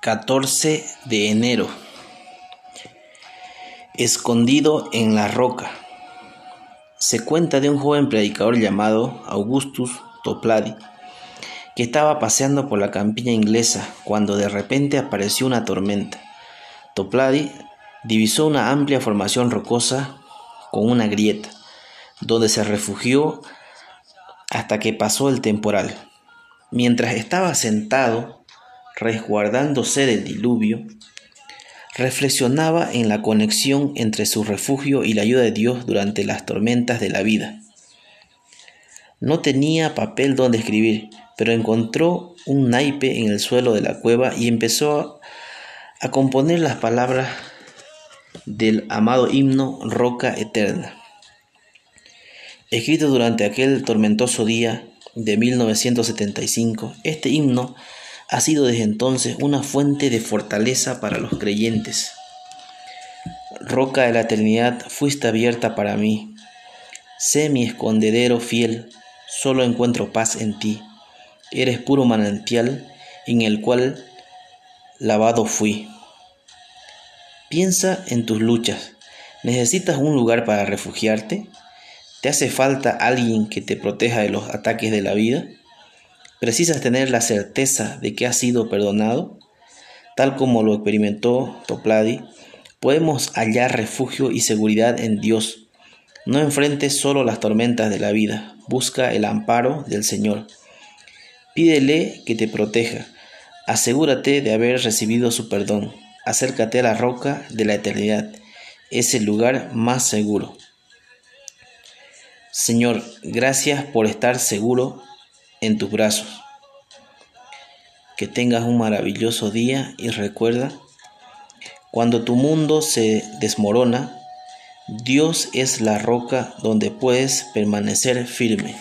14 de enero. Escondido en la roca. Se cuenta de un joven predicador llamado Augustus Toplady, que estaba paseando por la campiña inglesa cuando de repente apareció una tormenta. Toplady divisó una amplia formación rocosa con una grieta, donde se refugió hasta que pasó el temporal. Mientras estaba sentado resguardándose del diluvio, reflexionaba en la conexión entre su refugio y la ayuda de Dios durante las tormentas de la vida. No tenía papel donde escribir, pero encontró un naipe en el suelo de la cueva y empezó a componer las palabras del amado himno Roca Eterna. Escrito durante aquel tormentoso día de 1975, este himno ha sido desde entonces una fuente de fortaleza para los creyentes. Roca de la eternidad, fuiste abierta para mí. Sé mi escondedero fiel, solo encuentro paz en ti. Eres puro manantial en el cual lavado fui. Piensa en tus luchas. ¿Necesitas un lugar para refugiarte? ¿Te hace falta alguien que te proteja de los ataques de la vida? Precisas tener la certeza de que has sido perdonado, tal como lo experimentó Topladi, podemos hallar refugio y seguridad en Dios. No enfrentes solo las tormentas de la vida, busca el amparo del Señor. Pídele que te proteja, asegúrate de haber recibido su perdón, acércate a la roca de la eternidad, es el lugar más seguro. Señor, gracias por estar seguro en tus brazos. Que tengas un maravilloso día y recuerda, cuando tu mundo se desmorona, Dios es la roca donde puedes permanecer firme.